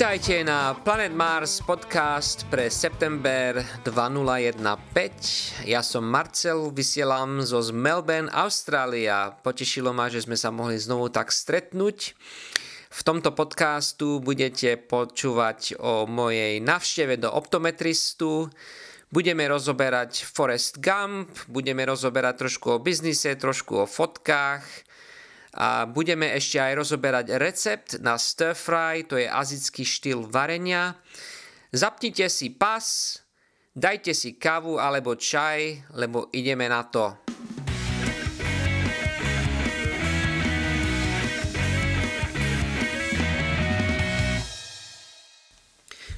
Vítajte na Planet Mars podcast pre september 2015. Ja som Marcel, vysielam zo z Melbourne, Austrália. Potešilo ma, že sme sa mohli znovu tak stretnúť. V tomto podcastu budete počúvať o mojej navšteve do optometristu, Budeme rozoberať Forest Gump, budeme rozoberať trošku o biznise, trošku o fotkách, a budeme ešte aj rozoberať recept na stir fry, to je azický štýl varenia. Zapnite si pas, dajte si kávu alebo čaj, lebo ideme na to.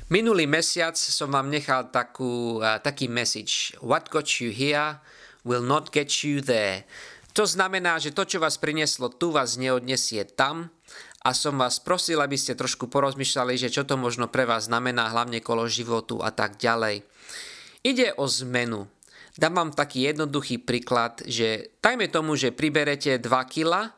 Minulý mesiac som vám nechal takú, uh, taký message. What got you here will not get you there. To znamená, že to, čo vás prinieslo tu, vás neodnesie tam a som vás prosil, aby ste trošku porozmýšľali, že čo to možno pre vás znamená, hlavne kolo životu a tak ďalej. Ide o zmenu. Dám vám taký jednoduchý príklad, že dajme tomu, že priberete 2 kg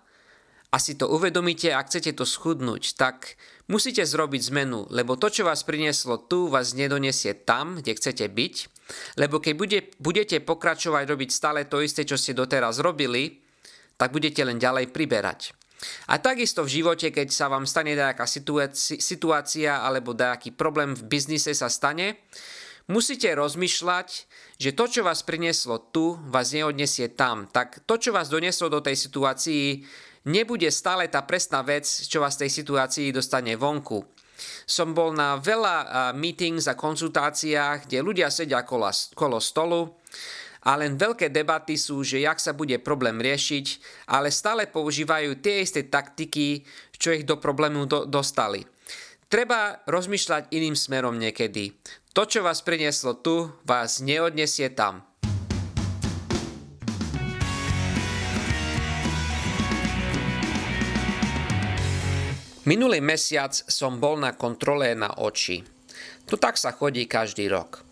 a si to uvedomíte a chcete to schudnúť, tak musíte zrobiť zmenu, lebo to, čo vás prinieslo tu, vás nedonesie tam, kde chcete byť lebo keď bude, budete pokračovať robiť stále to isté, čo ste doteraz robili, tak budete len ďalej priberať. A takisto v živote, keď sa vám stane nejaká situácia alebo nejaký problém v biznise sa stane, musíte rozmýšľať, že to, čo vás prinieslo tu, vás neodnesie tam. Tak to, čo vás doneslo do tej situácii, nebude stále tá presná vec, čo vás z tej situácii dostane vonku. Som bol na veľa meetings a konzultáciách, kde ľudia sedia kolo, kolo stolu a len veľké debaty sú, že jak sa bude problém riešiť, ale stále používajú tie isté taktiky, čo ich do problému do, dostali. Treba rozmýšľať iným smerom niekedy. To, čo vás prinieslo tu, vás neodnesie tam. Minulý mesiac som bol na kontrole na oči. To tak sa chodí každý rok.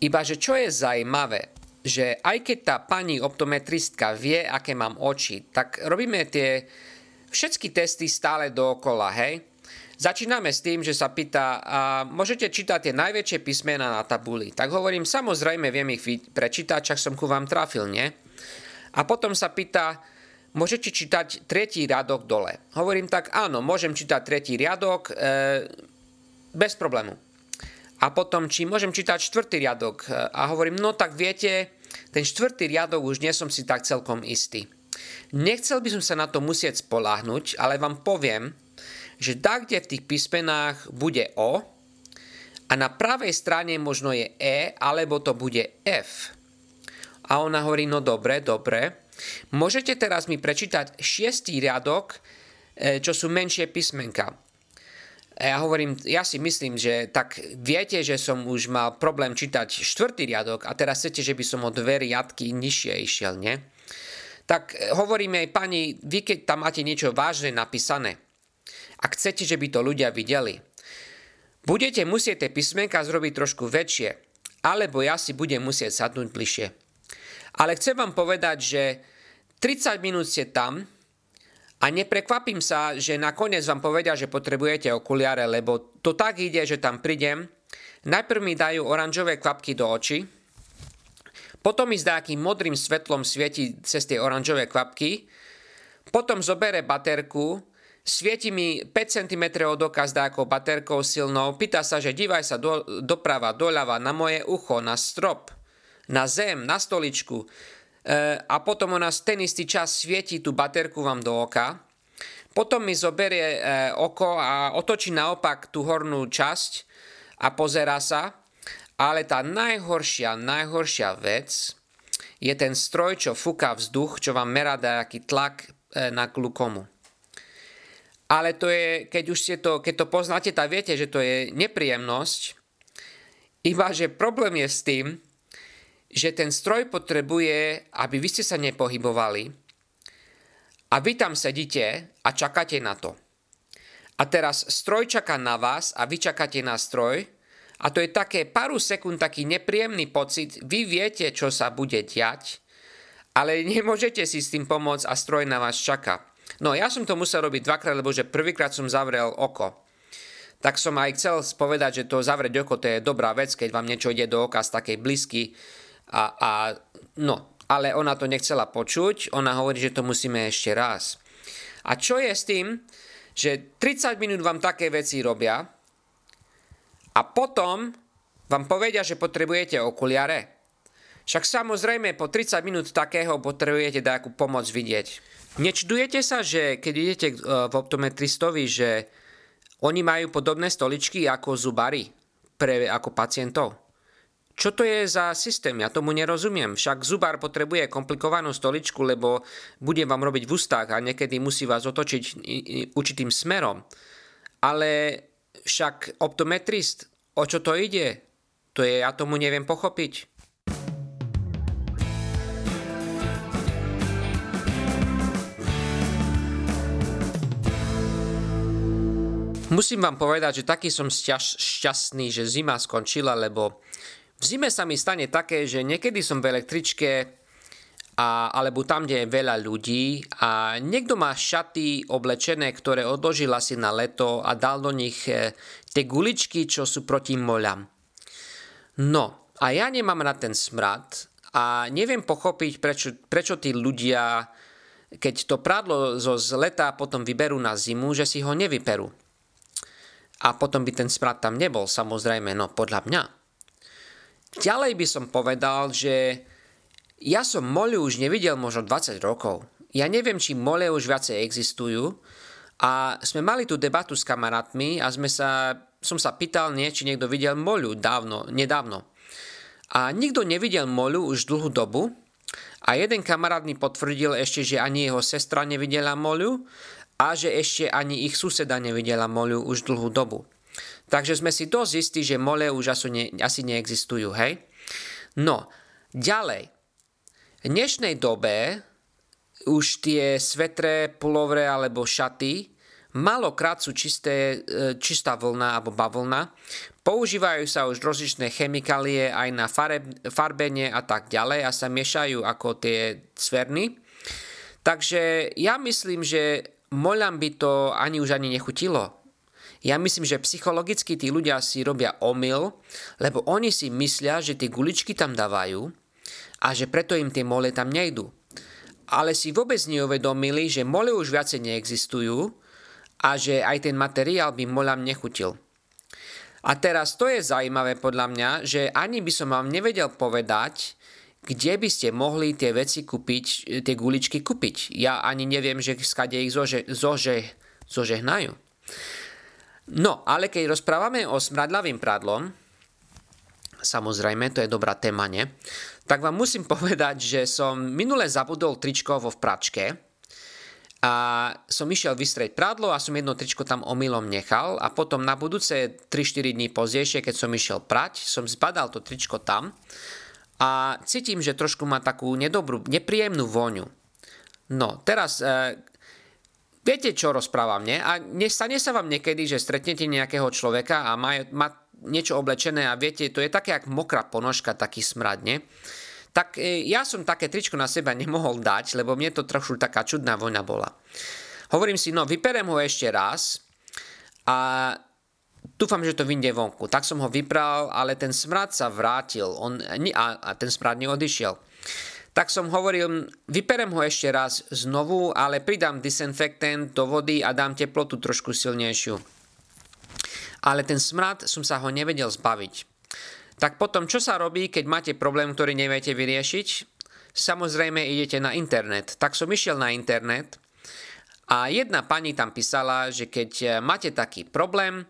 Iba že čo je zaujímavé, že aj keď tá pani optometristka vie, aké mám oči, tak robíme tie všetky testy stále dookola, hej? Začíname s tým, že sa pýta, a môžete čítať tie najväčšie písmena na tabuli. Tak hovorím, samozrejme viem ich prečítať, čak som ku vám trafil, nie? A potom sa pýta, môžete čítať tretí riadok dole. Hovorím tak, áno, môžem čítať tretí riadok e, bez problému. A potom, či môžem čítať štvrtý riadok. E, a hovorím, no tak viete, ten štvrtý riadok už nie som si tak celkom istý. Nechcel by som sa na to musieť spoláhnuť, ale vám poviem, že tak, kde v tých písmenách bude O a na pravej strane možno je E, alebo to bude F. A ona hovorí, no dobre, dobre, Môžete teraz mi prečítať šiestý riadok, e, čo sú menšie písmenka. Ja hovorím, ja si myslím, že tak viete, že som už mal problém čítať štvrtý riadok a teraz chcete, že by som o dve riadky nižšie išiel, nie? Tak e, hovoríme aj pani, vy keď tam máte niečo vážne napísané, ak chcete, že by to ľudia videli, budete musieť tie písmenka zrobiť trošku väčšie, alebo ja si budem musieť sadnúť bližšie. Ale chcem vám povedať, že 30 minút ste tam a neprekvapím sa, že nakoniec vám povedia, že potrebujete okuliare, lebo to tak ide, že tam prídem, najprv mi dajú oranžové kvapky do očí, potom mi s nejakým modrým svetlom svieti cez tie oranžové kvapky, potom zobere baterku, svieti mi 5 cm od oka s nejakou baterkou silnou, pýta sa, že dívaj sa do, doprava, doľava, na moje ucho, na strop na zem, na stoličku e, a potom ona ten istý čas svieti tú baterku vám do oka. Potom mi zoberie e, oko a otočí naopak tú hornú časť a pozera sa. Ale tá najhoršia, najhoršia vec je ten stroj, čo fúka vzduch, čo vám merá nejaký tlak e, na glukomu. Ale to je, keď už ste to, keď to poznáte, tak viete, že to je nepríjemnosť. Iba, že problém je s tým, že ten stroj potrebuje, aby vy ste sa nepohybovali a vy tam sedíte a čakáte na to. A teraz stroj čaká na vás a vy čakáte na stroj a to je také pár sekúnd taký nepríjemný pocit, vy viete, čo sa bude diať, ale nemôžete si s tým pomôcť a stroj na vás čaká. No ja som to musel robiť dvakrát, lebo že prvýkrát som zavrel oko. tak som aj chcel povedať, že to zavrieť oko to je dobrá vec, keď vám niečo ide do oka z takej blízky. A, a, no, ale ona to nechcela počuť, ona hovorí, že to musíme ešte raz. A čo je s tým, že 30 minút vám také veci robia a potom vám povedia, že potrebujete okuliare. Však samozrejme po 30 minút takého potrebujete nejakú pomoc vidieť. Nečudujete sa, že keď idete e, v optometristovi, že oni majú podobné stoličky ako zubári pre, ako pacientov. Čo to je za systém? Ja tomu nerozumiem. Však zubár potrebuje komplikovanú stoličku, lebo bude vám robiť v ústach a niekedy musí vás otočiť určitým smerom. Ale však optometrist, o čo to ide? To je, ja tomu neviem pochopiť. Musím vám povedať, že taký som šťaš, šťastný, že zima skončila, lebo v zime sa mi stane také, že niekedy som v električke a, alebo tam, kde je veľa ľudí a niekto má šaty oblečené, ktoré odložil asi na leto a dal do nich e, tie guličky, čo sú proti moľam. No, a ja nemám na ten smrad a neviem pochopiť, prečo, prečo tí ľudia, keď to prádlo zo z leta potom vyberú na zimu, že si ho nevyperú a potom by ten smrad tam nebol, samozrejme, no podľa mňa. Ďalej by som povedal, že ja som mole už nevidel možno 20 rokov. Ja neviem, či mole už viacej existujú a sme mali tú debatu s kamarátmi a sme sa, som sa pýtal nie, či niekto videl molu dávno, nedávno. A nikto nevidel molu už dlhú dobu a jeden kamarát mi potvrdil ešte, že ani jeho sestra nevidela molu a že ešte ani ich suseda nevidela molu už dlhú dobu. Takže sme si dosť istí, že mole už asi, ne, asi neexistujú, hej? No, ďalej. V dnešnej dobe už tie svetre, pulovre alebo šaty malokrát sú čisté, e, čistá vlna alebo bavlna. Používajú sa už rozličné chemikálie aj na farbenie a tak ďalej a sa miešajú ako tie cverny. Takže ja myslím, že moľam by to ani už ani nechutilo. Ja myslím, že psychologicky tí ľudia si robia omyl, lebo oni si myslia, že tie guličky tam dávajú a že preto im tie mole tam nejdú. Ale si vôbec neuvedomili, že mole už viacej neexistujú a že aj ten materiál by molam nechutil. A teraz to je zaujímavé podľa mňa, že ani by som vám nevedel povedať, kde by ste mohli tie veci kúpiť, tie guličky kúpiť. Ja ani neviem, že skade ich zože, zože, zožehnajú. No, ale keď rozprávame o smradľavým prádlom, samozrejme, to je dobrá téma, nie? Tak vám musím povedať, že som minule zabudol tričko vo pračke a som išiel vystrieť prádlo a som jedno tričko tam omylom nechal a potom na budúce 3-4 dní pozdejšie, keď som išiel prať, som zbadal to tričko tam a cítim, že trošku má takú nedobrú, nepríjemnú voňu. No, teraz e, viete, čo rozprávam, nie? A nestane sa vám niekedy, že stretnete nejakého človeka a má, má niečo oblečené a viete, to je také jak mokrá ponožka, taký smrad, nie? Tak e, ja som také tričko na seba nemohol dať, lebo mne to trošku taká čudná voňa bola. Hovorím si, no vyperem ho ešte raz a dúfam, že to vyjde vonku. Tak som ho vypral, ale ten smrad sa vrátil on, a, a ten smrad neodišiel. Tak som hovoril, vyperem ho ešte raz znovu, ale pridám disinfektant do vody a dám teplotu trošku silnejšiu. Ale ten smrad som sa ho nevedel zbaviť. Tak potom, čo sa robí, keď máte problém, ktorý neviete vyriešiť? Samozrejme idete na internet. Tak som išiel na internet a jedna pani tam písala, že keď máte taký problém,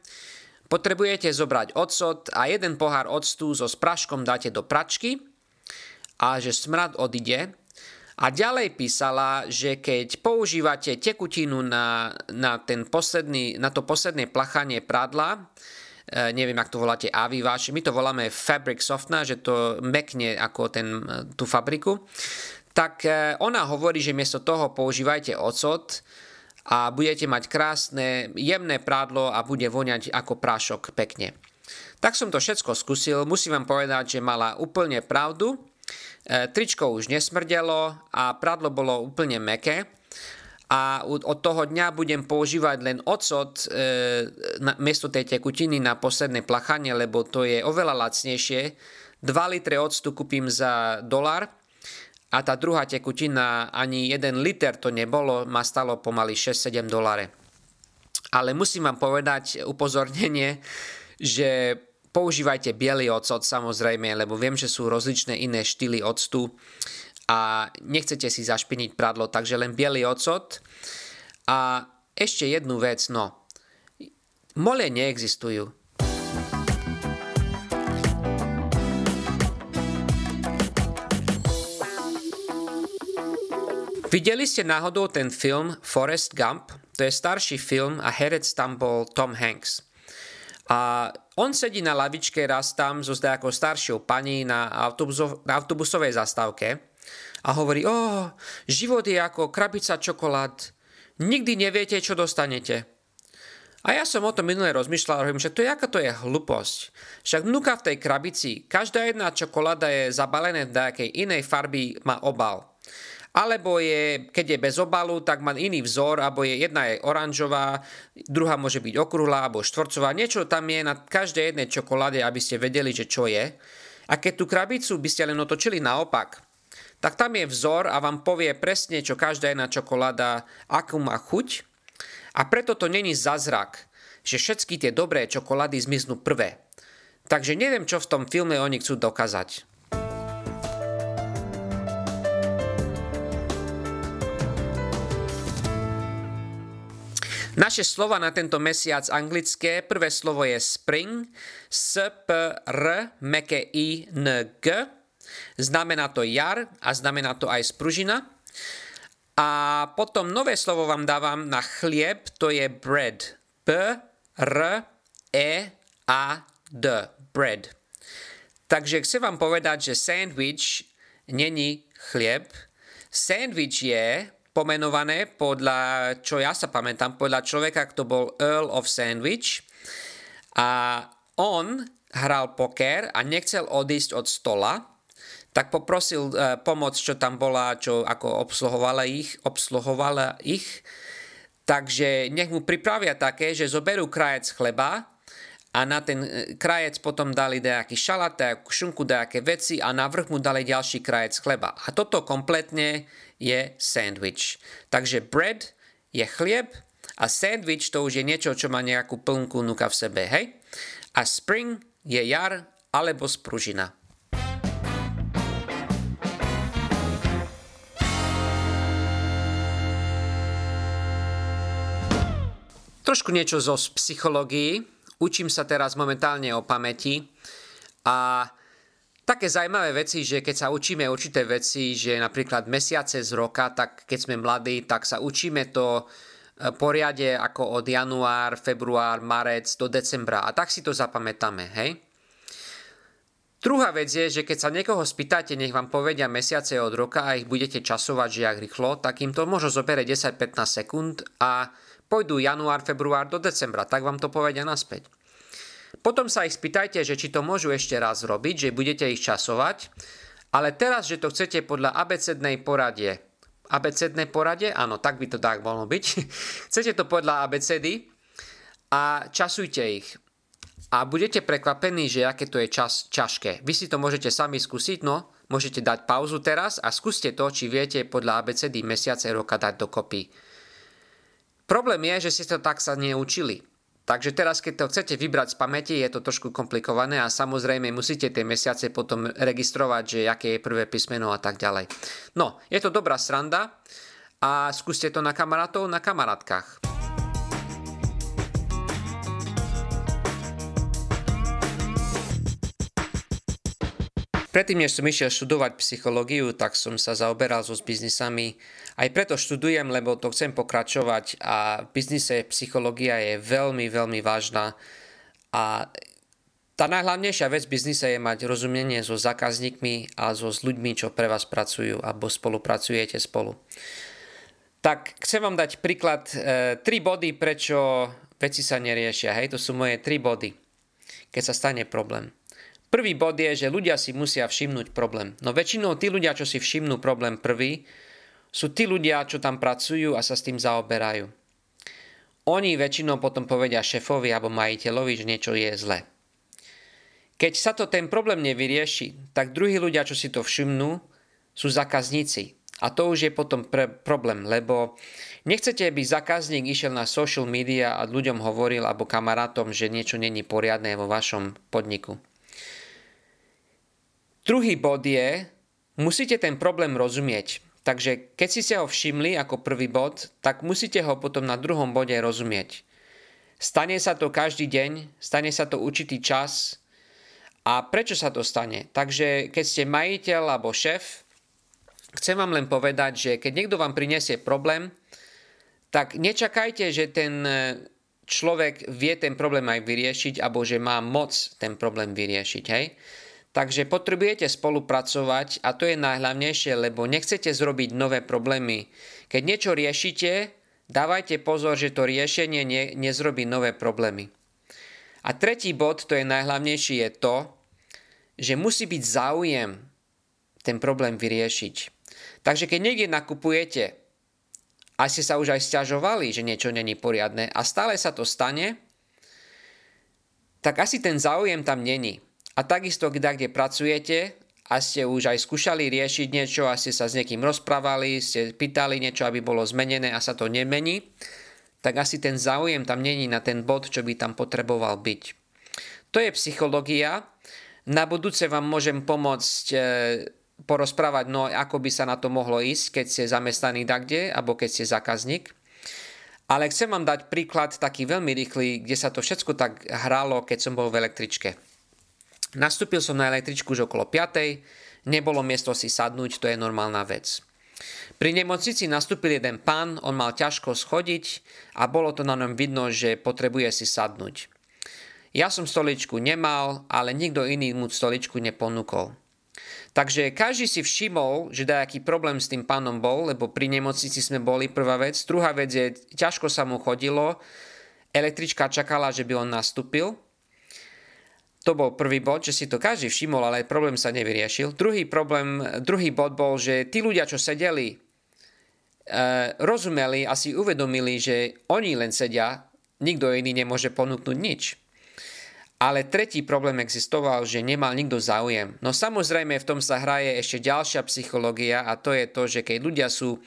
Potrebujete zobrať ocot a jeden pohár octu so spraškom dáte do pračky a že smrad odíde. A ďalej písala, že keď používate tekutinu na, na, ten posledný, na to posledné plachanie prádla, e, neviem, ak to voláte aviváš, my to voláme fabric softna, že to mekne ako ten, tú fabriku, tak e, ona hovorí, že miesto toho používajte ocot, a budete mať krásne, jemné prádlo a bude voňať ako prášok pekne. Tak som to všetko skúsil, musím vám povedať, že mala úplne pravdu. E, tričko už nesmrdelo a prádlo bolo úplne meké. a od toho dňa budem používať len ocot e, na, miesto tej tekutiny na posledné plachanie, lebo to je oveľa lacnejšie. 2 litre octu kúpim za dolar a tá druhá tekutina ani 1 liter to nebolo, ma stalo pomaly 6-7 dolare. Ale musím vám povedať upozornenie, že používajte biely ocot samozrejme, lebo viem, že sú rozličné iné štýly octu a nechcete si zašpiniť pradlo, takže len biely ocot. A ešte jednu vec, no, mole neexistujú. Videli ste náhodou ten film Forrest Gump? To je starší film a herec tam bol Tom Hanks. A on sedí na lavičke raz tam so nejakou staršou pani na, na autobusovej zastávke a hovorí, o, život je ako krabica čokolád, nikdy neviete, čo dostanete. A ja som o tom minulé rozmýšľal, hovorím, že to je, aká to je hlúposť. Však vnúka v tej krabici, každá jedna čokoláda je zabalená v nejakej inej farby, má obal. Alebo je, keď je bez obalu, tak má iný vzor, alebo je jedna je oranžová, druhá môže byť okrúhla alebo štvorcová. Niečo tam je na každej jednej čokoláde, aby ste vedeli, že čo je. A keď tú krabicu by ste len otočili naopak, tak tam je vzor a vám povie presne, čo každá jedna čokoláda, akú má chuť. A preto to není zázrak, že všetky tie dobré čokolády zmiznú prvé. Takže neviem, čo v tom filme oni chcú dokázať. Naše slova na tento mesiac anglické, prvé slovo je spring, s, p, r, meké i, n, g. Znamená to jar a znamená to aj spružina. A potom nové slovo vám dávam na chlieb, to je bread. B, R, E, A, D. Bread. Takže chcem vám povedať, že sandwich není chlieb. Sandwich je pomenované podľa, čo ja sa pamätám, podľa človeka, kto bol Earl of Sandwich. A on hral poker a nechcel odísť od stola, tak poprosil uh, pomoc, čo tam bola, čo ako obsluhovala ich, obsluhovala ich. Takže nech mu pripravia také, že zoberú krajec chleba a na ten e, krajec potom dali nejaký šalát, nejakú šunku, nejaké veci a na vrch mu dali ďalší krajec chleba. A toto kompletne je sandwich. Takže bread je chlieb a sandwich to už je niečo, čo má nejakú plnku nuka v sebe, hej? A spring je jar alebo spružina. Trošku niečo zo psychológii. Učím sa teraz momentálne o pamäti a také zaujímavé veci, že keď sa učíme určité veci, že napríklad mesiace z roka, tak keď sme mladí, tak sa učíme to e, poriade ako od január, február, marec do decembra a tak si to zapamätáme, hej? Druhá vec je, že keď sa niekoho spýtate, nech vám povedia mesiace od roka a ich budete časovať, že jak rýchlo, tak im to možno zobere 10-15 sekúnd a pôjdu január, február do decembra, tak vám to povedia naspäť. Potom sa ich spýtajte, že či to môžu ešte raz robiť, že budete ich časovať, ale teraz, že to chcete podľa abecednej poradie. Abecedné poradie? Áno, tak by to tak mohlo byť. chcete to podľa abecedy a časujte ich. A budete prekvapení, že aké to je čas ťažké. Vy si to môžete sami skúsiť, no môžete dať pauzu teraz a skúste to, či viete podľa abecedy mesiace roka dať dokopy. Problém je, že ste to tak sa neučili. Takže teraz, keď to chcete vybrať z pamäti, je to trošku komplikované a samozrejme musíte tie mesiace potom registrovať, že aké je prvé písmeno a tak ďalej. No, je to dobrá sranda a skúste to na kamarátov, na kamarátkach. Predtým, než som išiel študovať psychológiu, tak som sa zaoberal so biznisami. Aj preto študujem, lebo to chcem pokračovať a v biznise psychológia je veľmi, veľmi vážna. A tá najhlavnejšia vec v biznise je mať rozumenie so zákazníkmi a so s ľuďmi, čo pre vás pracujú alebo spolupracujete spolu. Tak chcem vám dať príklad, e, tri body, prečo veci sa neriešia. Hej, to sú moje tri body, keď sa stane problém. Prvý bod je, že ľudia si musia všimnúť problém. No väčšinou tí ľudia, čo si všimnú problém prvý, sú tí ľudia, čo tam pracujú a sa s tým zaoberajú. Oni väčšinou potom povedia šefovi alebo majiteľovi, že niečo je zle. Keď sa to ten problém nevyrieši, tak druhí ľudia, čo si to všimnú, sú zákazníci. A to už je potom pre problém, lebo nechcete, aby zákazník išiel na social media a ľuďom hovoril alebo kamarátom, že niečo není poriadne vo vašom podniku. Druhý bod je, musíte ten problém rozumieť. Takže keď si ste ho všimli ako prvý bod, tak musíte ho potom na druhom bode rozumieť. Stane sa to každý deň, stane sa to určitý čas. A prečo sa to stane? Takže keď ste majiteľ alebo šéf, chcem vám len povedať, že keď niekto vám prinesie problém, tak nečakajte, že ten e, človek vie ten problém aj vyriešiť, alebo že má moc ten problém vyriešiť. Hej? Takže potrebujete spolupracovať a to je najhlavnejšie, lebo nechcete zrobiť nové problémy. Keď niečo riešite, dávajte pozor, že to riešenie ne, nezrobí nové problémy. A tretí bod, to je najhlavnejšie, je to, že musí byť záujem ten problém vyriešiť. Takže keď niekde nakupujete a ste sa už aj stiažovali, že niečo není poriadne a stále sa to stane, tak asi ten záujem tam není. A takisto, kde, kde pracujete a ste už aj skúšali riešiť niečo a ste sa s niekým rozprávali, ste pýtali niečo, aby bolo zmenené a sa to nemení, tak asi ten záujem tam není na ten bod, čo by tam potreboval byť. To je psychológia. Na budúce vám môžem pomôcť e, porozprávať, no ako by sa na to mohlo ísť, keď ste zamestnaní dakde, alebo keď ste zákazník. Ale chcem vám dať príklad taký veľmi rýchly, kde sa to všetko tak hralo, keď som bol v električke. Nastúpil som na električku už okolo 5. Nebolo miesto si sadnúť, to je normálna vec. Pri nemocnici nastúpil jeden pán, on mal ťažko schodiť a bolo to na ňom vidno, že potrebuje si sadnúť. Ja som stoličku nemal, ale nikto iný mu stoličku neponúkol. Takže každý si všimol, že aký problém s tým pánom bol, lebo pri nemocnici sme boli prvá vec. Druhá vec je, ťažko sa mu chodilo, električka čakala, že by on nastúpil to bol prvý bod, že si to každý všimol, ale problém sa nevyriešil. Druhý, problém, druhý bod bol, že tí ľudia, čo sedeli, e, rozumeli a si uvedomili, že oni len sedia, nikto iný nemôže ponúknuť nič. Ale tretí problém existoval, že nemal nikto záujem. No samozrejme v tom sa hraje ešte ďalšia psychológia a to je to, že keď ľudia sú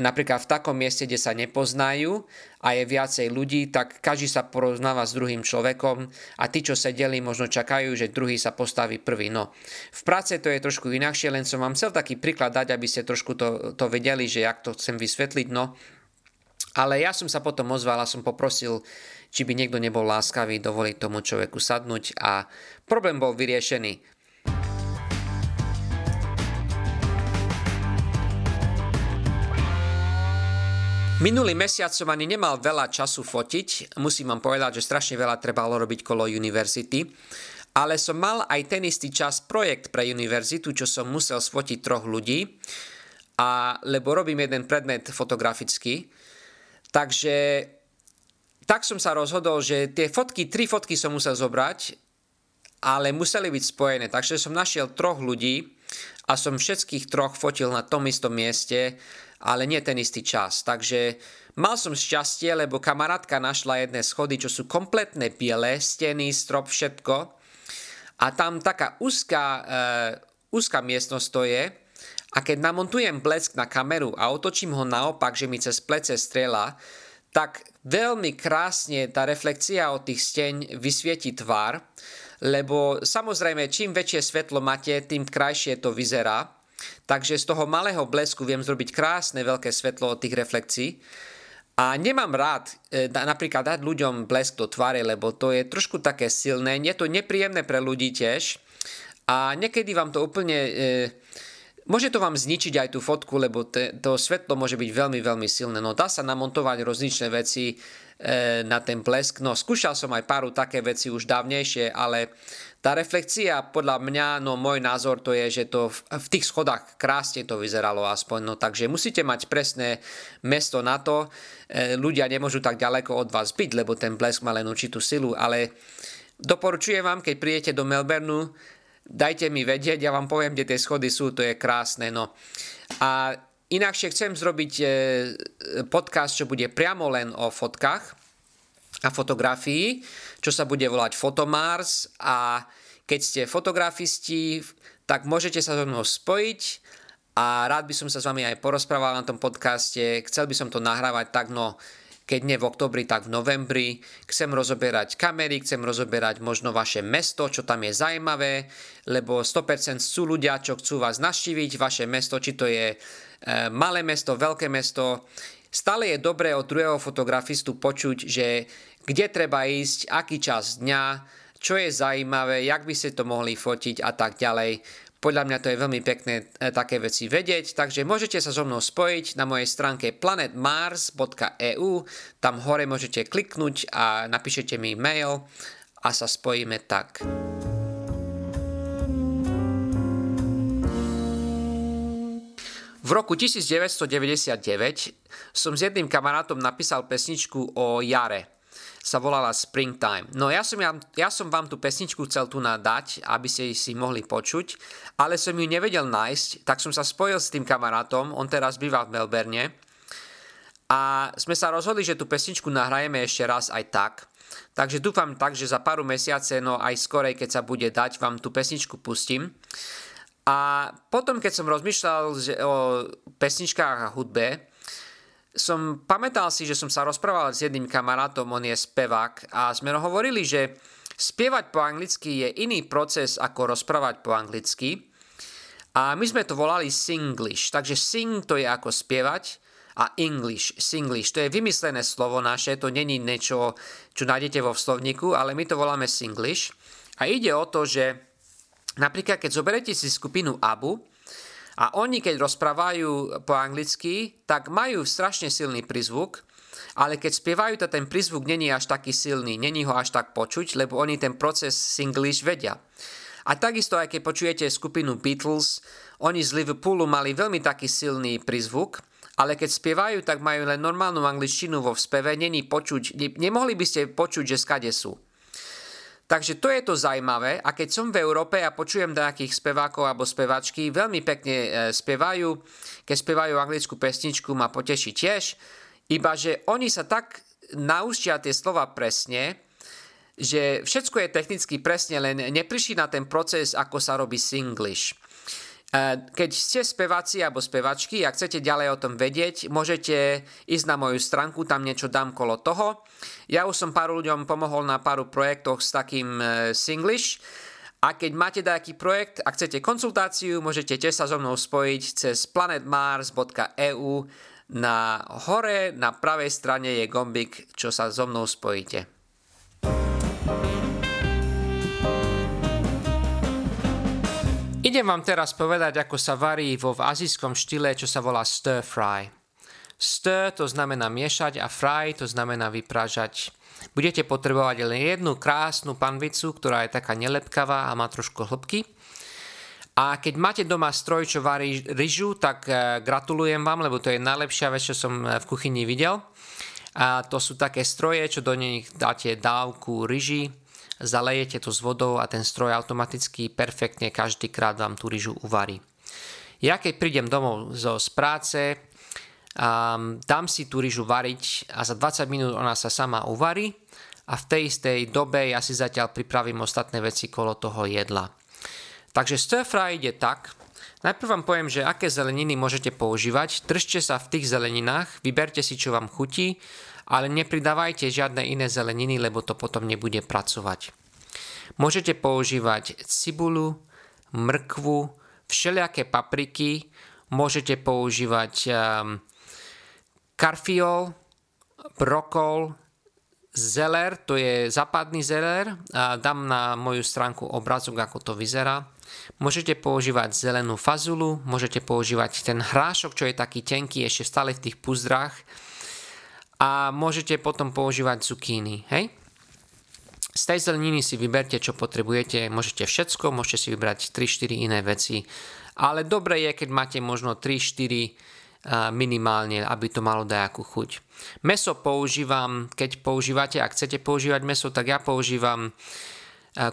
napríklad v takom mieste, kde sa nepoznajú a je viacej ľudí, tak každý sa poroznáva s druhým človekom a tí, čo sedeli, možno čakajú, že druhý sa postaví prvý. No, v práce to je trošku inakšie, len som vám chcel taký príklad dať, aby ste trošku to, to vedeli, že jak to chcem vysvetliť. No, ale ja som sa potom ozval a som poprosil, či by niekto nebol láskavý dovoliť tomu človeku sadnúť a problém bol vyriešený. Minulý mesiac som ani nemal veľa času fotiť, musím vám povedať, že strašne veľa trebalo robiť kolo univerzity, ale som mal aj ten istý čas projekt pre univerzitu, čo som musel sfotiť troch ľudí, a, lebo robím jeden predmet fotograficky. Takže tak som sa rozhodol, že tie fotky, tri fotky som musel zobrať, ale museli byť spojené. Takže som našiel troch ľudí a som všetkých troch fotil na tom istom mieste ale nie ten istý čas. Takže mal som šťastie, lebo kamarátka našla jedné schody, čo sú kompletné biele, steny, strop, všetko. A tam taká úzká, uh, úzká miestnosť to je. A keď namontujem blesk na kameru a otočím ho naopak, že mi cez plece strela, tak veľmi krásne tá reflekcia od tých steň vysvieti tvár, lebo samozrejme čím väčšie svetlo máte, tým krajšie to vyzerá. Takže z toho malého blesku viem zrobiť krásne veľké svetlo od tých reflekcií. A nemám rád e, napríklad dať ľuďom blesk do tváre, lebo to je trošku také silné, je to nepríjemné pre ľudí tiež. A niekedy vám to úplne... E, môže to vám zničiť aj tú fotku, lebo te, to svetlo môže byť veľmi, veľmi silné. No dá sa namontovať rozličné veci e, na ten blesk. No skúšal som aj páru také veci už dávnejšie, ale tá reflekcia, podľa mňa, no môj názor to je, že to v, v tých schodách krásne to vyzeralo aspoň, no takže musíte mať presné mesto na to, e, ľudia nemôžu tak ďaleko od vás byť, lebo ten blesk má len určitú silu, ale doporučujem vám, keď príjete do Melbourneu, dajte mi vedieť, ja vám poviem, kde tie schody sú, to je krásne, no. A inakšie chcem zrobiť e, podcast, čo bude priamo len o fotkách a fotografii, čo sa bude volať Fotomars a keď ste fotografisti, tak môžete sa so mnou spojiť a rád by som sa s vami aj porozprával na tom podcaste. Chcel by som to nahrávať tak, no keď nie v oktobri, tak v novembri. Chcem rozoberať kamery, chcem rozoberať možno vaše mesto, čo tam je zaujímavé, lebo 100% sú ľudia, čo chcú vás naštíviť, vaše mesto, či to je e, malé mesto, veľké mesto. Stále je dobré od druhého fotografistu počuť, že kde treba ísť, aký čas dňa, čo je zaujímavé, jak by ste to mohli fotiť a tak ďalej. Podľa mňa to je veľmi pekné e, také veci vedieť, takže môžete sa so mnou spojiť na mojej stránke planetmars.eu, tam hore môžete kliknúť a napíšete mi mail a sa spojíme tak. V roku 1999 som s jedným kamarátom napísal pesničku o jare sa volala Springtime. No ja som, ja, ja som vám tú pesničku chcel tu nadať, aby ste si mohli počuť, ale som ju nevedel nájsť, tak som sa spojil s tým kamarátom, on teraz býva v Melbourne a sme sa rozhodli, že tú pesničku nahrajeme ešte raz aj tak. Takže dúfam tak, že za pár mesiace, no aj skorej, keď sa bude dať, vám tú pesničku pustím. A potom, keď som rozmýšľal o pesničkách a hudbe, som pamätal si, že som sa rozprával s jedným kamarátom, on je spevák a sme hovorili, že spievať po anglicky je iný proces ako rozprávať po anglicky. A my sme to volali singlish, takže sing to je ako spievať a English, singlish, to je vymyslené slovo naše, to není niečo, čo nájdete vo slovníku, ale my to voláme singlish. A ide o to, že napríklad keď zoberete si skupinu ABU, a oni, keď rozprávajú po anglicky, tak majú strašne silný prizvuk, ale keď spievajú, to ten prizvuk není až taký silný, není ho až tak počuť, lebo oni ten proces singlish vedia. A takisto aj keď počujete skupinu Beatles, oni z Liverpoolu mali veľmi taký silný prizvuk, ale keď spievajú, tak majú len normálnu angličtinu vo speve, není počuť, nemohli by ste počuť, že skade sú. Takže to je to zaujímavé a keď som v Európe a počujem nejakých spevákov alebo spevačky, veľmi pekne e, spievajú, keď spievajú anglickú pesničku ma poteší tiež, iba že oni sa tak naučia tie slova presne, že všetko je technicky presne, len neprišli na ten proces, ako sa robí singlish. E, keď ste speváci alebo spevačky a chcete ďalej o tom vedieť, môžete ísť na moju stránku, tam niečo dám kolo toho. Ja už som pár ľuďom pomohol na pár projektoch s takým e, Singlish. A keď máte nejaký projekt a chcete konzultáciu, môžete tiež sa so mnou spojiť cez planetmars.eu. Na hore, na pravej strane je gombik, čo sa so mnou spojíte. Idem vám teraz povedať, ako sa varí vo v azijskom štýle, čo sa volá stir fry. Stir to znamená miešať a fry to znamená vyprážať. Budete potrebovať len jednu krásnu panvicu, ktorá je taká nelepkavá a má trošku hĺbky. A keď máte doma stroj, čo varí ryžu, tak eh, gratulujem vám, lebo to je najlepšia vec, čo som eh, v kuchyni videl. A to sú také stroje, čo do nich dáte dávku ryži, zalejete to s vodou a ten stroj automaticky perfektne každýkrát vám tú ryžu uvarí. Ja keď prídem domov zo, z práce, um, dám si tú ryžu variť a za 20 minút ona sa sama uvarí a v tej istej dobe ja si zatiaľ pripravím ostatné veci kolo toho jedla. Takže stir fry ide tak, Najprv vám poviem, že aké zeleniny môžete používať. Držte sa v tých zeleninách, vyberte si, čo vám chutí ale nepridávajte žiadne iné zeleniny, lebo to potom nebude pracovať. Môžete používať cibulu, mrkvu, všelijaké papriky, môžete používať um, karfiol, brokol, zeler, to je západný zeler, dám na moju stránku obrazok, ako to vyzerá. Môžete používať zelenú fazulu, môžete používať ten hrášok, čo je taký tenký, ešte stále v tých púzdrách a môžete potom používať cukíny, hej? Z tej zeleniny si vyberte, čo potrebujete, môžete všetko, môžete si vybrať 3-4 iné veci, ale dobre je, keď máte možno 3-4 minimálne, aby to malo dajakú chuť. Meso používam, keď používate, ak chcete používať meso, tak ja používam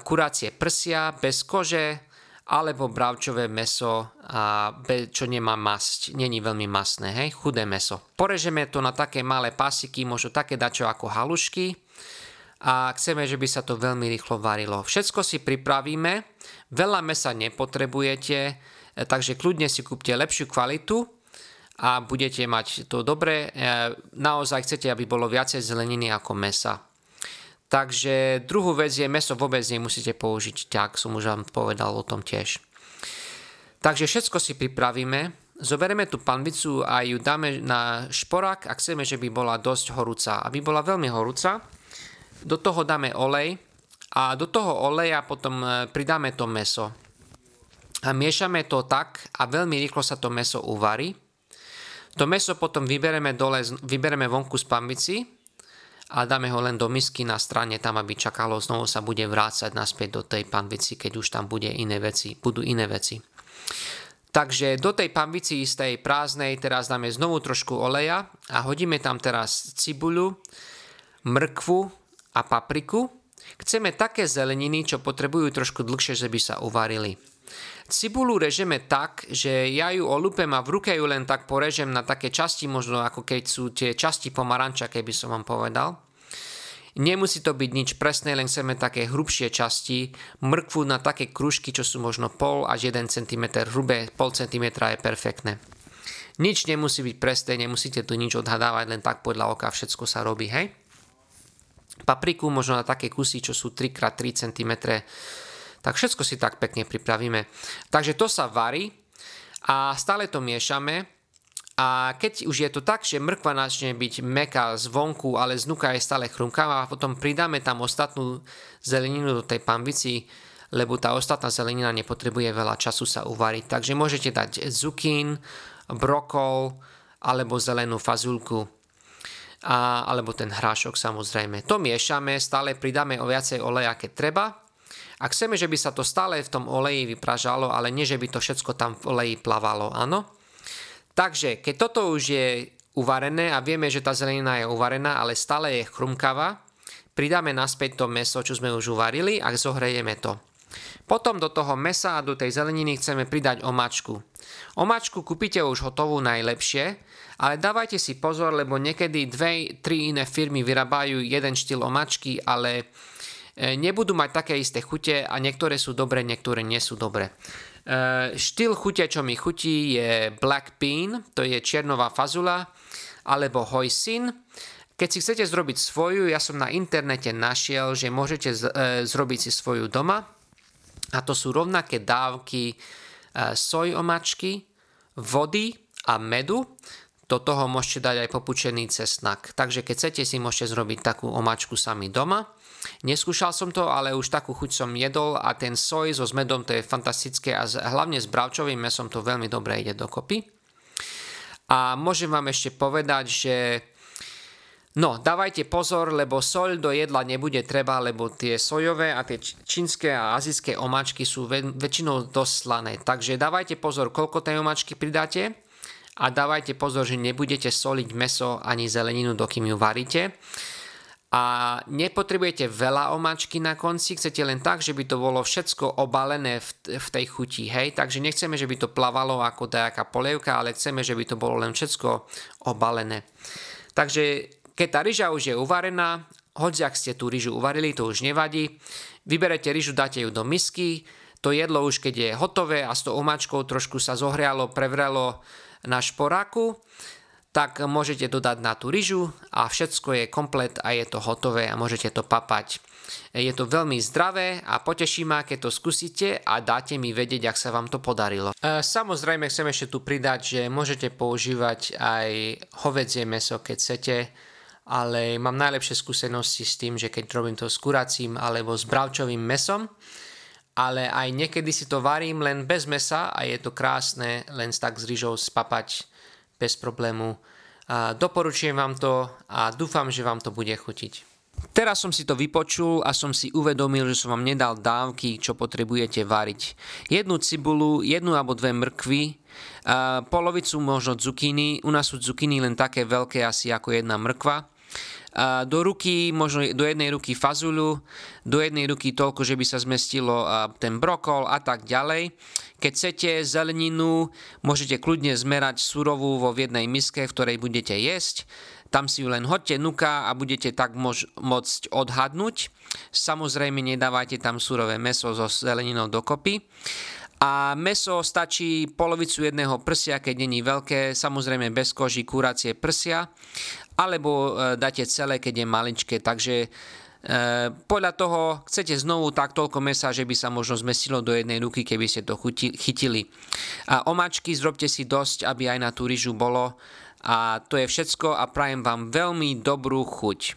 kuracie prsia bez kože alebo bravčové meso, a čo nemá masť, není veľmi masné, hej, chudé meso. Porežeme to na také malé pasiky, možno také dačo ako halušky a chceme, že by sa to veľmi rýchlo varilo. Všetko si pripravíme, veľa mesa nepotrebujete, e, takže kľudne si kúpte lepšiu kvalitu a budete mať to dobré. E, naozaj chcete, aby bolo viacej zeleniny ako mesa. Takže druhú vec je, meso vôbec nemusíte použiť, tak som už vám povedal o tom tiež. Takže všetko si pripravíme, zoberieme tú panvicu a ju dáme na šporák a chceme, že by bola dosť horúca. Aby bola veľmi horúca, do toho dáme olej a do toho oleja potom e, pridáme to meso. A miešame to tak a veľmi rýchlo sa to meso uvarí. To meso potom vybereme, dole, vybereme vonku z panvici a dáme ho len do misky na strane tam, aby čakalo, znovu sa bude vrácať naspäť do tej panvici, keď už tam bude iné veci, budú iné veci. Takže do tej panvici z tej prázdnej teraz dáme znovu trošku oleja a hodíme tam teraz cibuľu, mrkvu a papriku. Chceme také zeleniny, čo potrebujú trošku dlhšie, že by sa uvarili. Cibulu režeme tak, že ja ju olúpem a v ruke ju len tak porežem na také časti, možno ako keď sú tie časti pomaranča, keby som vám povedal. Nemusí to byť nič presné, len chceme také hrubšie časti. Mrkvu na také kružky, čo sú možno pol až 1 cm hrubé, pol cm je perfektné. Nič nemusí byť presné, nemusíte tu nič odhadávať, len tak podľa oka všetko sa robí, hej? Papriku možno na také kusy, čo sú 3x3 cm tak všetko si tak pekne pripravíme. Takže to sa varí a stále to miešame a keď už je to tak, že mrkva začne byť meká zvonku, ale znuka je stále chrumkavá a potom pridáme tam ostatnú zeleninu do tej pambici, lebo tá ostatná zelenina nepotrebuje veľa času sa uvariť. Takže môžete dať zukín, brokol alebo zelenú fazulku a, alebo ten hrášok samozrejme. To miešame, stále pridáme o viacej oleja, keď treba a chceme, že by sa to stále v tom oleji vypražalo, ale nie, že by to všetko tam v oleji plavalo, áno? Takže, keď toto už je uvarené a vieme, že tá zelenina je uvarená, ale stále je chrumkavá, pridáme naspäť to meso, čo sme už uvarili a zohrejeme to. Potom do toho mesa a do tej zeleniny chceme pridať omáčku. Omáčku kúpite už hotovú najlepšie, ale dávajte si pozor, lebo niekedy dve, tri iné firmy vyrábajú jeden štýl omáčky, ale nebudú mať také isté chute a niektoré sú dobré, niektoré nie sú dobré. E, štýl chute, čo mi chutí, je black bean, to je čiernová fazula, alebo hoisin. Keď si chcete zrobiť svoju, ja som na internete našiel, že môžete z, e, zrobiť si svoju doma. A to sú rovnaké dávky e, soj omačky, vody a medu. Do toho môžete dať aj popučený cesnak. Takže keď chcete, si môžete zrobiť takú omačku sami doma. Neskúšal som to, ale už takú chuť som jedol a ten soj so medom to je fantastické a hlavne s bravčovým mesom to veľmi dobre ide dokopy. A môžem vám ešte povedať, že No, dávajte pozor, lebo soľ do jedla nebude treba, lebo tie sojové a tie čínske a azijské omáčky sú väčšinou dosť slané. Takže dávajte pozor, koľko tej omáčky pridáte a dávajte pozor, že nebudete soliť meso ani zeleninu, dokým ju varíte a nepotrebujete veľa omáčky na konci, chcete len tak, že by to bolo všetko obalené v, v tej chuti, hej, takže nechceme, že by to plavalo ako nejaká polievka, ale chceme, že by to bolo len všetko obalené. Takže keď tá ryža už je uvarená, hoď ak ste tú ryžu uvarili, to už nevadí, vyberete ryžu, dáte ju do misky, to jedlo už keď je hotové a s tou omáčkou trošku sa zohrialo, prevrelo na šporáku, tak môžete dodať na tú ryžu a všetko je komplet a je to hotové a môžete to papať. Je to veľmi zdravé a poteší ma, keď to skúsite a dáte mi vedieť, ak sa vám to podarilo. E, samozrejme chcem ešte tu pridať, že môžete používať aj hovedzie meso, keď chcete, ale mám najlepšie skúsenosti s tým, že keď robím to s kuracím alebo s bravčovým mesom, ale aj niekedy si to varím len bez mesa a je to krásne len tak s rýžou spapať bez problému. A doporučujem vám to a dúfam, že vám to bude chutiť. Teraz som si to vypočul a som si uvedomil, že som vám nedal dávky, čo potrebujete variť. Jednu cibulu, jednu alebo dve mrkvy, polovicu možno cukiny, u nás sú cukiny len také veľké asi ako jedna mrkva. Do ruky, možno do jednej ruky fazuľu, do jednej ruky toľko, že by sa zmestilo ten brokol a tak ďalej. Keď chcete zeleninu, môžete kľudne zmerať surovú vo jednej miske, v ktorej budete jesť. Tam si ju len hodte nuka a budete tak mož- môcť odhadnúť. Samozrejme nedávajte tam surové meso so zeleninou dokopy. A meso stačí polovicu jedného prsia, keď není veľké, samozrejme bez koží kuracie prsia, alebo e, dáte celé, keď je maličké. Takže e, podľa toho chcete znovu tak toľko mesa, že by sa možno zmestilo do jednej ruky, keby ste to chytili. A omáčky zrobte si dosť, aby aj na tú ryžu bolo. A to je všetko a prajem vám veľmi dobrú chuť.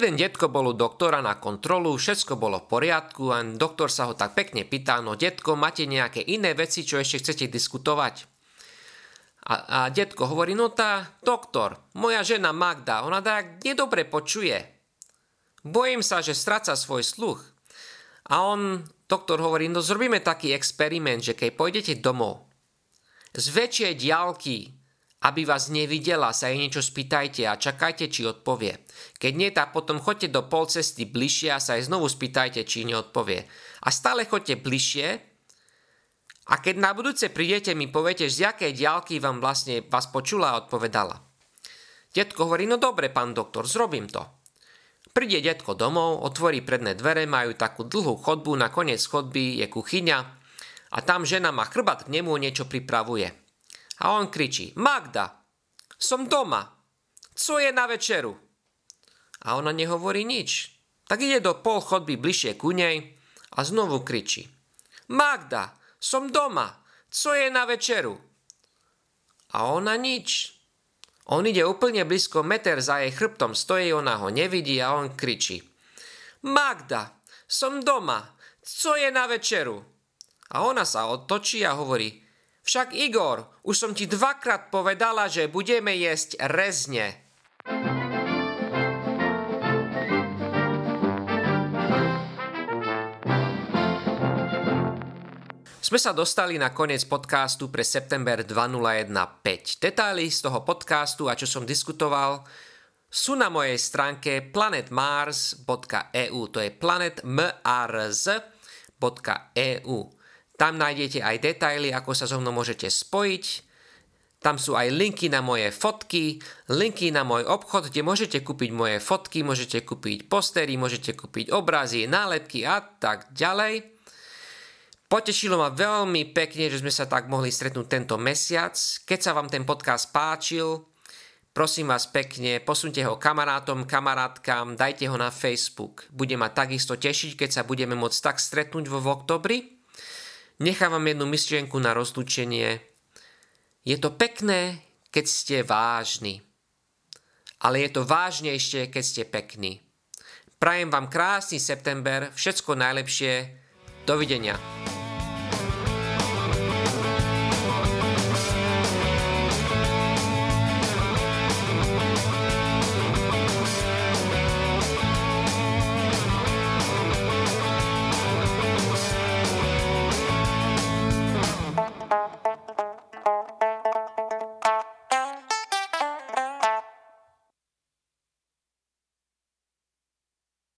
Jeden detko bol u doktora na kontrolu, všetko bolo v poriadku a doktor sa ho tak pekne pýta, no detko, máte nejaké iné veci, čo ešte chcete diskutovať? A, a detko hovorí, no tá, doktor, moja žena Magda, ona tak nedobre počuje. Bojím sa, že stráca svoj sluch. A on, doktor hovorí, no zrobíme taký experiment, že keď pôjdete domov, z väčšej diálky aby vás nevidela, sa jej niečo spýtajte a čakajte, či odpovie. Keď nie, tak potom choďte do pol cesty bližšie a sa jej znovu spýtajte, či neodpovie. A stále choďte bližšie a keď na budúce prídete, mi poviete, z jakej diálky vám vlastne vás počula a odpovedala. Detko hovorí, no dobre, pán doktor, zrobím to. Príde detko domov, otvorí predné dvere, majú takú dlhú chodbu, na koniec chodby je kuchyňa a tam žena má chrbát k nemu niečo pripravuje. A on kričí, Magda, som doma, co je na večeru? A ona nehovorí nič. Tak ide do pol chodby bližšie ku nej a znovu kričí. Magda, som doma, co je na večeru? A ona nič. On ide úplne blízko meter za jej chrbtom, stojí, ona ho nevidí a on kričí. Magda, som doma, co je na večeru? A ona sa otočí a hovorí, však Igor, už som ti dvakrát povedala, že budeme jesť rezne. Sme sa dostali na koniec podcastu pre september 2015. Detaily z toho podcastu a čo som diskutoval sú na mojej stránke planetmars.eu. To je planetmars.eu. Tam nájdete aj detaily, ako sa so mnou môžete spojiť. Tam sú aj linky na moje fotky, linky na môj obchod, kde môžete kúpiť moje fotky, môžete kúpiť postery, môžete kúpiť obrazy, nálepky a tak ďalej. Potešilo ma veľmi pekne, že sme sa tak mohli stretnúť tento mesiac. Keď sa vám ten podcast páčil, prosím vás pekne, posunte ho kamarátom, kamarátkam, dajte ho na Facebook. Bude ma takisto tešiť, keď sa budeme môcť tak stretnúť vo v oktobri. Nechávam jednu myšlienku na rozlúčenie. Je to pekné, keď ste vážni. Ale je to vážnejšie, keď ste pekní. Prajem vám krásny september, všetko najlepšie. Dovidenia.